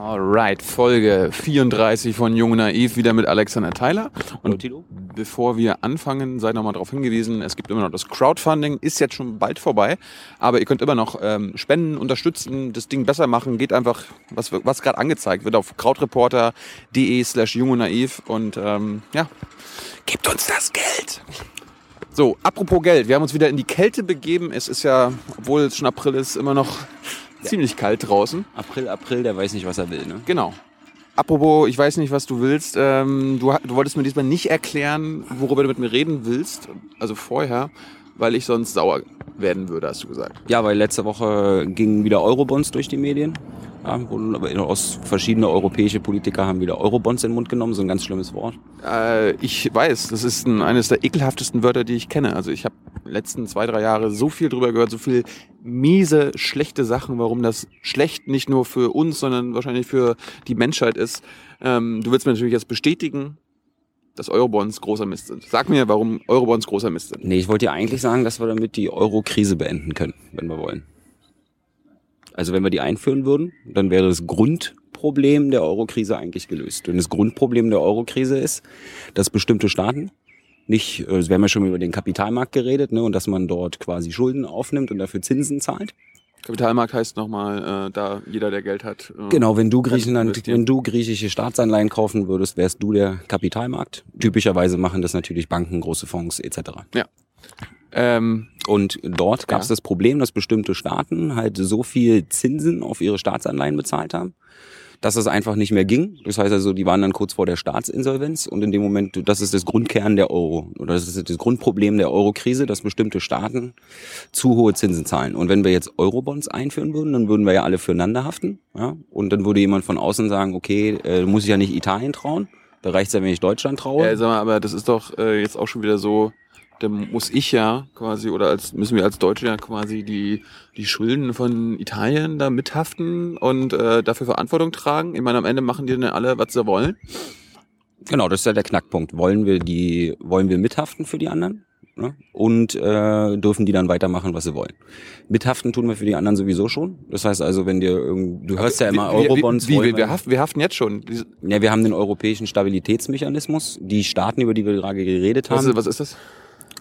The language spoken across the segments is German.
Alright, Folge 34 von Jung Naiv, wieder mit Alexander Tyler. Und Tilo. bevor wir anfangen, seid nochmal darauf hingewiesen, es gibt immer noch das Crowdfunding, ist jetzt schon bald vorbei, aber ihr könnt immer noch ähm, spenden, unterstützen, das Ding besser machen, geht einfach, was, was gerade angezeigt wird, auf crowdreporter.de slash Jung und Naiv und ähm, ja, gebt uns das Geld. So, apropos Geld, wir haben uns wieder in die Kälte begeben. Es ist ja, obwohl es schon April ist, immer noch ziemlich kalt draußen. April, April, der weiß nicht, was er will, ne? Genau. Apropos, ich weiß nicht, was du willst. Ähm, du, du wolltest mir diesmal nicht erklären, worüber du mit mir reden willst. Also vorher, weil ich sonst sauer werden würde, hast du gesagt. Ja, weil letzte Woche gingen wieder Eurobonds durch die Medien. Ja, aus verschiedene europäische Politiker haben wieder Eurobonds in den Mund genommen, so ein ganz schlimmes Wort. Äh, ich weiß, das ist ein, eines der ekelhaftesten Wörter, die ich kenne. Also ich habe letzten zwei, drei Jahre so viel drüber gehört, so viel miese, schlechte Sachen, warum das schlecht nicht nur für uns, sondern wahrscheinlich für die Menschheit ist. Ähm, du willst mir natürlich jetzt bestätigen, dass Eurobonds großer Mist sind. Sag mir, warum Eurobonds großer Mist sind. Nee, ich wollte dir eigentlich sagen, dass wir damit die Euro-Krise beenden können, wenn wir wollen. Also wenn wir die einführen würden, dann wäre das Grundproblem der Euro-Krise eigentlich gelöst. Denn das Grundproblem der Euro-Krise ist, dass bestimmte Staaten nicht, äh, wir haben ja schon über den Kapitalmarkt geredet, ne, und dass man dort quasi Schulden aufnimmt und dafür Zinsen zahlt. Kapitalmarkt heißt nochmal, äh, da jeder, der Geld hat. Äh, Genau, wenn du Griechenland, wenn du griechische Staatsanleihen kaufen würdest, wärst du der Kapitalmarkt. Typischerweise machen das natürlich Banken, große Fonds etc. Ähm, Und dort gab es Ja. das Problem, dass bestimmte Staaten halt so viel Zinsen auf ihre Staatsanleihen bezahlt haben, dass es einfach nicht mehr ging. Das heißt also, die waren dann kurz vor der Staatsinsolvenz und in dem Moment, das ist das Grundkern der Euro oder das ist das Grundproblem der Euro-Krise, dass bestimmte Staaten zu hohe Zinsen zahlen. Und wenn wir jetzt Eurobonds einführen würden, dann würden wir ja alle füreinander haften. Ja? Und dann würde jemand von außen sagen, okay, äh, muss ich ja nicht Italien trauen. Da reicht's ja, wenn ich Deutschland traue. äh, sag mal, aber das ist doch äh, jetzt auch schon wieder so, da muss ich ja quasi, oder als müssen wir als Deutsche ja quasi die, die Schulden von Italien da mithaften und äh, dafür Verantwortung tragen. Ich meine, am Ende machen die dann alle, was sie wollen. Genau, das ist ja der Knackpunkt. Wollen wir die, wollen wir mithaften für die anderen? Ne? Und äh, dürfen die dann weitermachen, was sie wollen. Mithaften tun wir für die anderen sowieso schon. Das heißt also, wenn dir du hörst ja immer Wie- wie- Eurobonds. Wie, wie, wollen wir, haften, wir haften jetzt schon. Ja, wir haben den europäischen Stabilitätsmechanismus. Die Staaten, über die wir gerade geredet Was haben. ist, was ist das?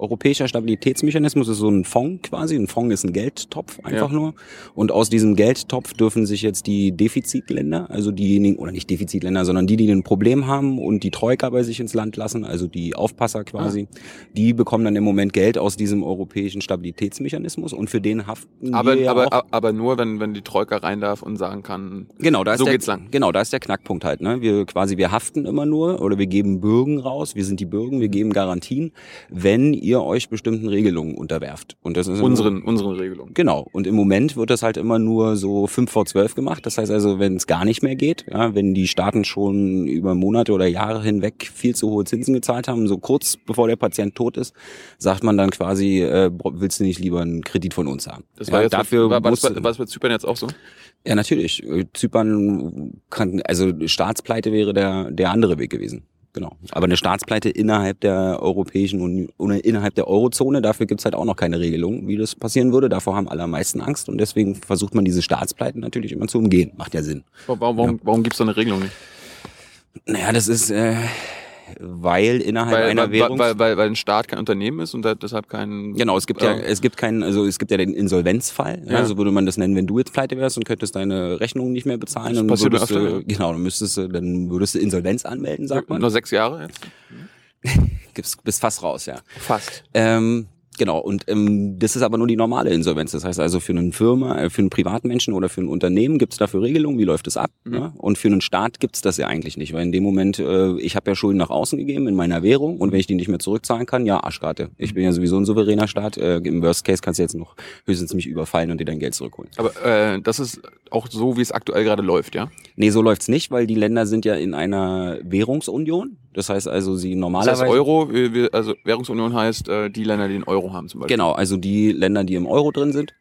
Europäischer Stabilitätsmechanismus ist so ein Fonds quasi. Ein Fonds ist ein Geldtopf einfach Ja. nur. Und aus diesem Geldtopf dürfen sich jetzt die Defizitländer, also diejenigen, oder nicht Defizitländer, sondern die, die ein Problem haben und die Troika bei sich ins Land lassen, also die Aufpasser quasi, die bekommen dann im Moment Geld aus diesem europäischen Stabilitätsmechanismus und für den haften Aber, wir ja aber, auch. aber nur, wenn, wenn die Troika rein darf und sagen kann, Genau, da ist so der, geht's lang. Genau, da ist der Knackpunkt halt. Ne? Wir quasi, wir haften immer nur oder wir geben Bürgen raus. Wir sind die Bürgen, wir geben Garantien, wenn ihr euch bestimmten Regelungen unterwerft. Und das ist unseren, unseren Regelungen. Genau. Und im Moment wird das halt immer nur so fünf vor zwölf gemacht. Das heißt also, wenn es gar nicht mehr geht, ja, wenn die Staaten schon über Monate oder Jahre hinweg viel zu hohe Zinsen gezahlt haben, so kurz bevor der Patient tot ist, sagt man dann quasi, äh, willst du nicht lieber einen Kredit von uns haben? Das war ja, jetzt dafür war, war, muss, bei, war das bei Zypern jetzt auch so? ja, natürlich. Äh, Zypern kann, also Staatspleite wäre der, der andere Weg gewesen. Genau. Aber eine Staatspleite innerhalb der Europäischen Union, innerhalb der Eurozone, dafür gibt's halt auch noch keine Regelung, wie das passieren würde. Davor haben alle am meisten Angst und deswegen versucht man diese Staatspleiten natürlich immer zu umgehen. Macht ja Sinn. Warum, warum, warum gibt es da eine Regelung nicht? Naja, das ist, äh, weil innerhalb Weil, einer weil, Währungs... weil, weil, weil ein Staat kein Unternehmen ist und deshalb kein. Genau, es gibt ja, Ja. es gibt keinen, also es gibt ja den Insolvenzfall, ja. Ja. so würde man das nennen, wenn du jetzt pleite wärst und könntest deine Rechnungen nicht mehr bezahlen, Das dann passiert würdest öfter, du, ja. genau, dann müsstest du, dann würdest du Insolvenz anmelden, sagt man. Nur sechs Jahre jetzt? Gibst, bist fast raus, ja. Fast. Ähm, genau, und ähm, das ist aber nur die normale Insolvenz. Das heißt also für einen Firma, äh, für einen Privatmenschen oder für ein Unternehmen gibt es dafür Regelungen, wie läuft es ab. Mhm. Ne? Und für einen Staat gibt es das ja eigentlich nicht, weil in dem Moment, äh, ich habe ja Schulden nach außen gegeben in meiner Währung und wenn ich die nicht mehr zurückzahlen kann, ja, Arschkarte. Ich bin ja sowieso ein souveräner Staat. Äh, Im Worst Case kannst du jetzt noch höchstens mich überfallen und dir dein Geld zurückholen. Aber äh, das ist auch so, wie es aktuell gerade läuft, ja? Nee, so läuft's nicht, weil die Länder sind ja in einer Währungsunion. Das heißt also, sie Das normalerweise... heißt Euro, also Währungsunion heißt äh, die Länder, die einen Euro haben zum Beispiel. Genau, also die Länder, die im Euro drin sind,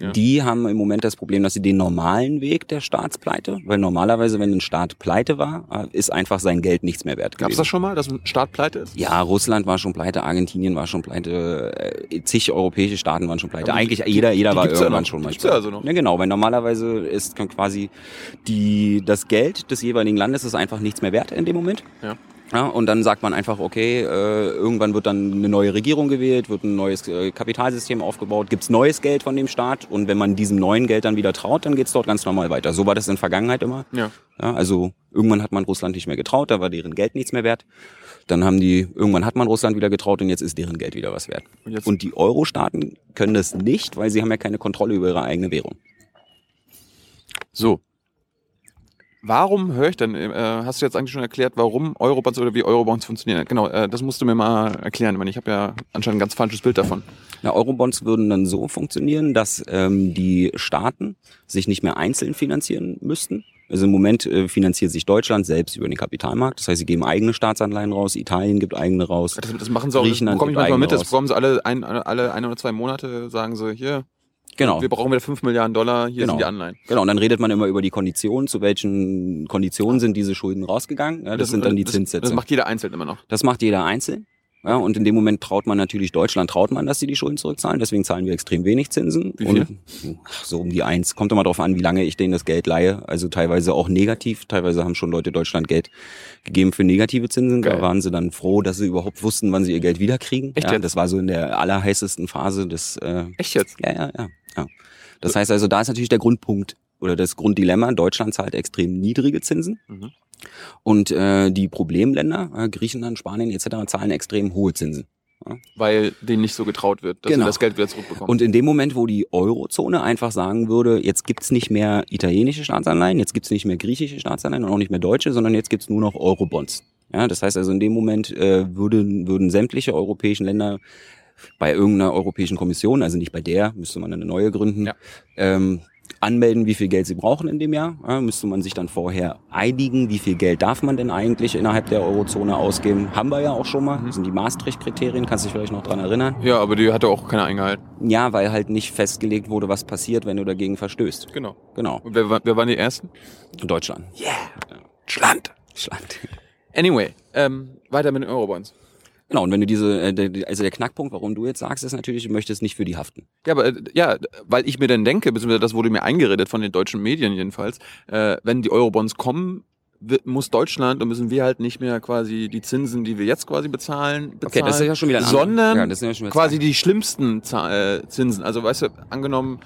Ja. Die haben im Moment das Problem, dass sie den normalen Weg der Staatspleite, weil normalerweise, wenn ein Staat pleite war, ist einfach sein Geld nichts mehr wert Gab es gewesen. das schon mal, dass ein Staat pleite ist? Ja, Russland war schon pleite, Argentinien war schon pleite, äh, zig europäische Staaten waren schon pleite. Die- Eigentlich die- jeder, jeder war gibt's ja irgendwann noch. schon mal gibt's ja also noch. Ja, genau, weil normalerweise ist quasi die, das Geld des jeweiligen Landes ist einfach nichts mehr wert in dem Moment. Ja. Ja, und dann sagt man einfach, okay, äh, irgendwann wird dann eine neue Regierung gewählt, wird ein neues äh, Kapitalsystem aufgebaut, gibt's neues Geld von dem Staat und wenn man diesem neuen Geld dann wieder traut, dann geht's dort ganz normal weiter. So war das in der Vergangenheit immer. Ja. Ja, also irgendwann hat man Russland nicht mehr getraut, da war deren Geld nichts mehr wert. Dann haben die, irgendwann hat man Russland wieder getraut und jetzt ist deren Geld wieder was wert. Und Und die Euro-Staaten können das nicht, weil sie haben ja keine Kontrolle über ihre eigene Währung. So. Warum höre ich denn, äh, hast du jetzt eigentlich schon erklärt, warum Eurobonds oder wie Eurobonds funktionieren? Genau, äh, das musst du mir mal erklären, weil ich habe ja anscheinend ein ganz falsches Bild davon. Na, Eurobonds würden dann so funktionieren, dass ähm, die Staaten sich nicht mehr einzeln finanzieren müssten. Also im Moment äh, finanziert sich Deutschland selbst über den Kapitalmarkt. Das heißt, sie geben eigene Staatsanleihen raus, Italien gibt eigene raus. Das, das machen sie auch, das Griechenland bekomme ich manchmal mit, das bekommen sie alle ein, alle ein oder zwei Monate, sagen sie, hier, Genau. wir brauchen wieder 5 Milliarden Dollar, hier Genau. sind die Anleihen. Genau, und dann redet man immer über die Konditionen, zu welchen Konditionen sind diese Schulden rausgegangen. Ja, das, sind dann die das, Zinssätze. Das macht jeder einzeln immer noch. Das macht jeder einzeln. Ja, und in dem Moment traut man natürlich Deutschland, traut man, dass sie die Schulden zurückzahlen. Deswegen zahlen wir extrem wenig Zinsen. Wie viel? Und, ach, so um die eins. Kommt immer darauf an, wie lange ich denen das Geld leihe. Also teilweise auch negativ. Teilweise haben schon Leute Deutschland Geld gegeben für negative Zinsen. Geil. Da waren sie dann froh, dass sie überhaupt wussten, wann sie ihr Geld wiederkriegen. Echt ja, das war so in der allerheißesten Phase des äh, Echt jetzt? ja, ja, ja, ja. Das heißt also, da ist natürlich der Grundpunkt oder das Grunddilemma. Deutschland zahlt extrem niedrige Zinsen. Mhm. Und äh, die Problemländer, äh, Griechenland, Spanien etc., zahlen extrem hohe Zinsen. Weil denen nicht so getraut wird, dass Genau. sie das Geld wieder zurückbekommen. Und in dem Moment, wo die Eurozone einfach sagen würde, jetzt gibt's nicht mehr italienische Staatsanleihen, jetzt gibt's nicht mehr griechische Staatsanleihen und auch nicht mehr deutsche, sondern jetzt gibt's nur noch Eurobonds. Ja, das heißt also, in dem Moment äh, würden, würden sämtliche europäischen Länder bei irgendeiner europäischen Kommission, also nicht bei der, müsste man eine neue gründen, Ja. ähm, anmelden, wie viel Geld sie brauchen in dem Jahr. Ja, müsste man sich dann vorher einigen, wie viel Geld darf man denn eigentlich innerhalb der Eurozone ausgeben. Haben wir ja auch schon mal. Das sind die Maastricht-Kriterien, kannst du dich vielleicht noch dran erinnern. ja, aber die hat auch keiner eingehalten. Ja, weil halt nicht festgelegt wurde, was passiert, wenn du dagegen verstößt. Genau. Genau. Und wer, wer waren die Ersten? Deutschland. Schland. Schland. Anyway, ähm, weiter mit den Eurobonds. Genau, und wenn du diese, äh, also der Knackpunkt, warum du jetzt sagst, ist natürlich, du möchtest nicht für die haften. Ja, aber äh, ja, weil ich mir dann denke, beziehungsweise das wurde mir eingeredet von den deutschen Medien jedenfalls, äh, wenn die Eurobonds kommen, muss Deutschland und müssen wir halt nicht mehr quasi die Zinsen, die wir jetzt quasi bezahlen, bezahlen Okay, das ist ja schon wieder ein sondern ja, ja quasi die schlimmsten äh, Zinsen. Also weißt du, angenommen,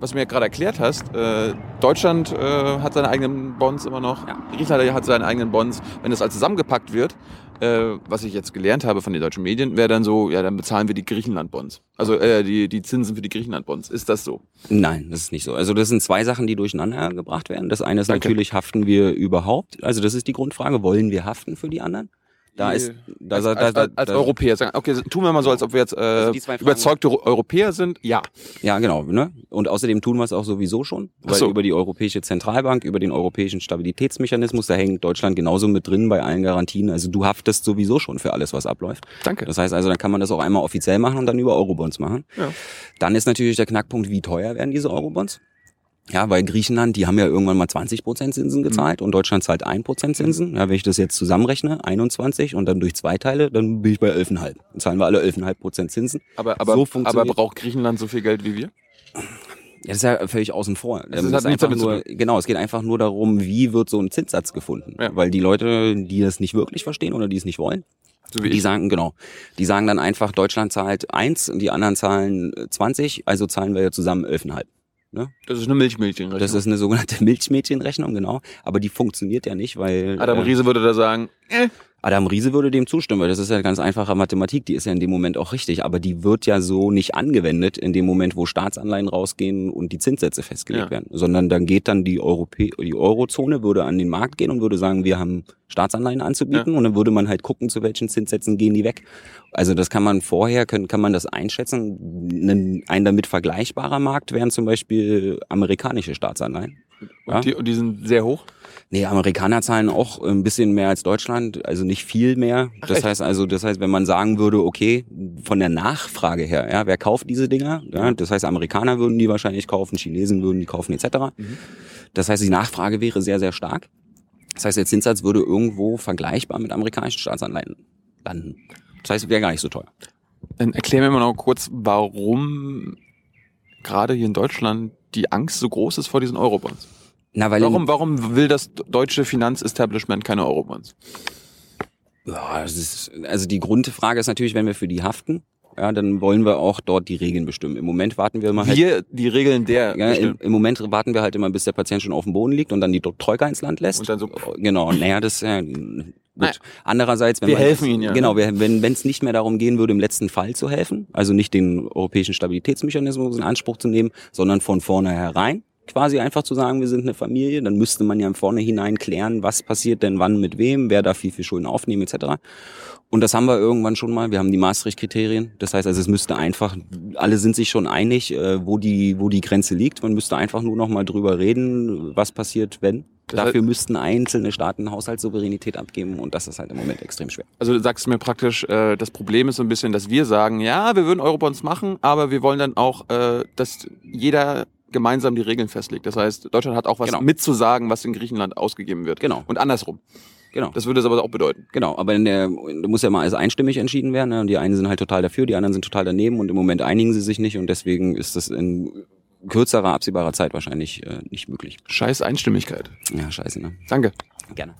was du mir gerade erklärt hast, äh, Deutschland äh, hat seine eigenen Bonds immer noch, Ja. Griechenland hat seine eigenen Bonds. Wenn das alles zusammengepackt wird, äh, was ich jetzt gelernt habe von den deutschen Medien, wäre dann so, ja, dann bezahlen wir die Griechenland-Bonds. Also äh, die, die Zinsen für die Griechenland-Bonds. Ist das so? Nein, das ist nicht so. Also das sind zwei Sachen, die durcheinander gebracht werden. Das eine ist Danke. natürlich, haften wir überhaupt? Also das ist die Grundfrage, wollen wir haften für die anderen? Da ist, da, als, da, als, da, als, als da, Europäer sagen, okay, tun wir mal so, als ob wir jetzt äh, Also überzeugte Ro- Europäer sind. Ja. Ja, genau. Ne? Und außerdem tun wir es auch sowieso schon, weil so. über die Europäische Zentralbank, über den Europäischen Stabilitätsmechanismus, da hängt Deutschland genauso mit drin bei allen Garantien. Also du haftest sowieso schon für alles, was abläuft. Danke. Das heißt also, dann kann man das auch einmal offiziell machen und dann über Eurobonds machen. Ja. Dann ist natürlich der Knackpunkt, wie teuer werden diese Eurobonds? Ja, weil Griechenland, die haben ja irgendwann mal 20 Prozent Zinsen gezahlt und Deutschland zahlt 1 Prozent Zinsen. Ja, wenn ich das jetzt zusammenrechne, 21 und dann durch zwei Teile, dann bin ich bei 11,5. Dann zahlen wir alle 11,5 Prozent Zinsen. Aber, aber, So aber braucht Griechenland so viel Geld wie wir? Ja, das ist ja völlig außen vor. Das Ähm, hat nichts einfach damit zu nur, genau, es geht einfach nur darum, wie wird so ein Zinssatz gefunden. Ja. Weil die Leute, die das nicht wirklich verstehen oder die es nicht wollen, So die ich. sagen, genau, die sagen dann einfach, Deutschland zahlt eins und die anderen zahlen äh, 20, also zahlen wir ja zusammen 11,5. Das ist eine Milchmädchenrechnung. Das ist eine sogenannte Milchmädchenrechnung, genau. Aber die funktioniert ja nicht, weil Adam äh, Riese würde da sagen, äh, Adam Riese würde dem zustimmen, weil das ist ja ganz einfache Mathematik, die ist ja in dem Moment auch richtig, aber die wird ja so nicht angewendet in dem Moment, wo Staatsanleihen rausgehen und die Zinssätze festgelegt Ja. werden, sondern dann geht dann die, Europä die Eurozone, würde an den Markt gehen und würde sagen, wir haben Staatsanleihen anzubieten und dann würde man halt gucken, zu welchen Zinssätzen gehen die weg. Also das kann man vorher, können, kann man das einschätzen. Ein, ein damit vergleichbarer Markt wären zum Beispiel amerikanische Staatsanleihen. Ja? und, die, und die sind sehr hoch. Nee, Amerikaner zahlen auch ein bisschen mehr als Deutschland, also nicht viel mehr. Ach, das echt? heißt also, das heißt, wenn man sagen würde, okay, von der Nachfrage her, ja, wer kauft diese Dinger? Ja, das heißt, Amerikaner würden die wahrscheinlich kaufen, Chinesen würden die kaufen, etc. Mhm. Das heißt, die Nachfrage wäre sehr, sehr stark. Das heißt, der Zinssatz würde irgendwo vergleichbar mit amerikanischen Staatsanleihen landen. Das heißt, wäre gar nicht so teuer. Dann erklär mir mal noch kurz, warum gerade hier in Deutschland die Angst so groß ist vor diesen Eurobonds. Na, weil Warum, warum will das deutsche Finanzestablishment keine Eurobonds? Ja, ist, also die Grundfrage ist natürlich, wenn wir für die haften, ja, dann wollen wir auch dort die Regeln bestimmen. Im Moment warten wir mal halt. Wir die Regeln der Ja, im. Im Moment warten wir halt immer, bis der Patient schon auf dem Boden liegt und dann die Troika ins Land lässt. Und dann so- Genau, naja, das äh, gut. Andererseits, wenn Wir man, helfen ihnen ja, Genau, ne? wenn es nicht mehr darum gehen würde, im letzten Fall zu helfen, also nicht den europäischen Stabilitätsmechanismus in Anspruch zu nehmen, sondern von vornherein quasi einfach zu sagen, wir sind eine Familie, dann müsste man ja im Vornherein klären, was passiert denn wann mit wem, wer darf wie viel Schulden aufnehmen etc. Und das haben wir irgendwann schon mal. Wir haben die Maastricht-Kriterien. Das heißt also, es müsste einfach, alle sind sich schon einig, äh, wo die, wo die Grenze liegt. Man müsste einfach nur noch mal drüber reden, was passiert, wenn. Das heißt- Dafür müssten einzelne Staaten Haushaltssouveränität abgeben und das ist halt im Moment extrem schwer. Also du sagst mir praktisch, äh, das Problem ist so ein bisschen, dass wir sagen, ja, wir würden Eurobonds machen, aber wir wollen dann auch, äh, dass jeder gemeinsam die Regeln festlegt. Das heißt, Deutschland hat auch was Genau. mitzusagen, was in Griechenland ausgegeben wird. Genau. Und andersrum. Genau. Das würde es aber auch bedeuten. Genau, aber in der, da muss ja mal alles einstimmig entschieden werden. Ne? Und die einen sind halt total dafür, die anderen sind total daneben und im Moment einigen sie sich nicht und deswegen ist das in kürzerer, absehbarer Zeit wahrscheinlich äh, nicht möglich. Scheiß Einstimmigkeit. Ja, scheiße, ne? Danke. Gerne.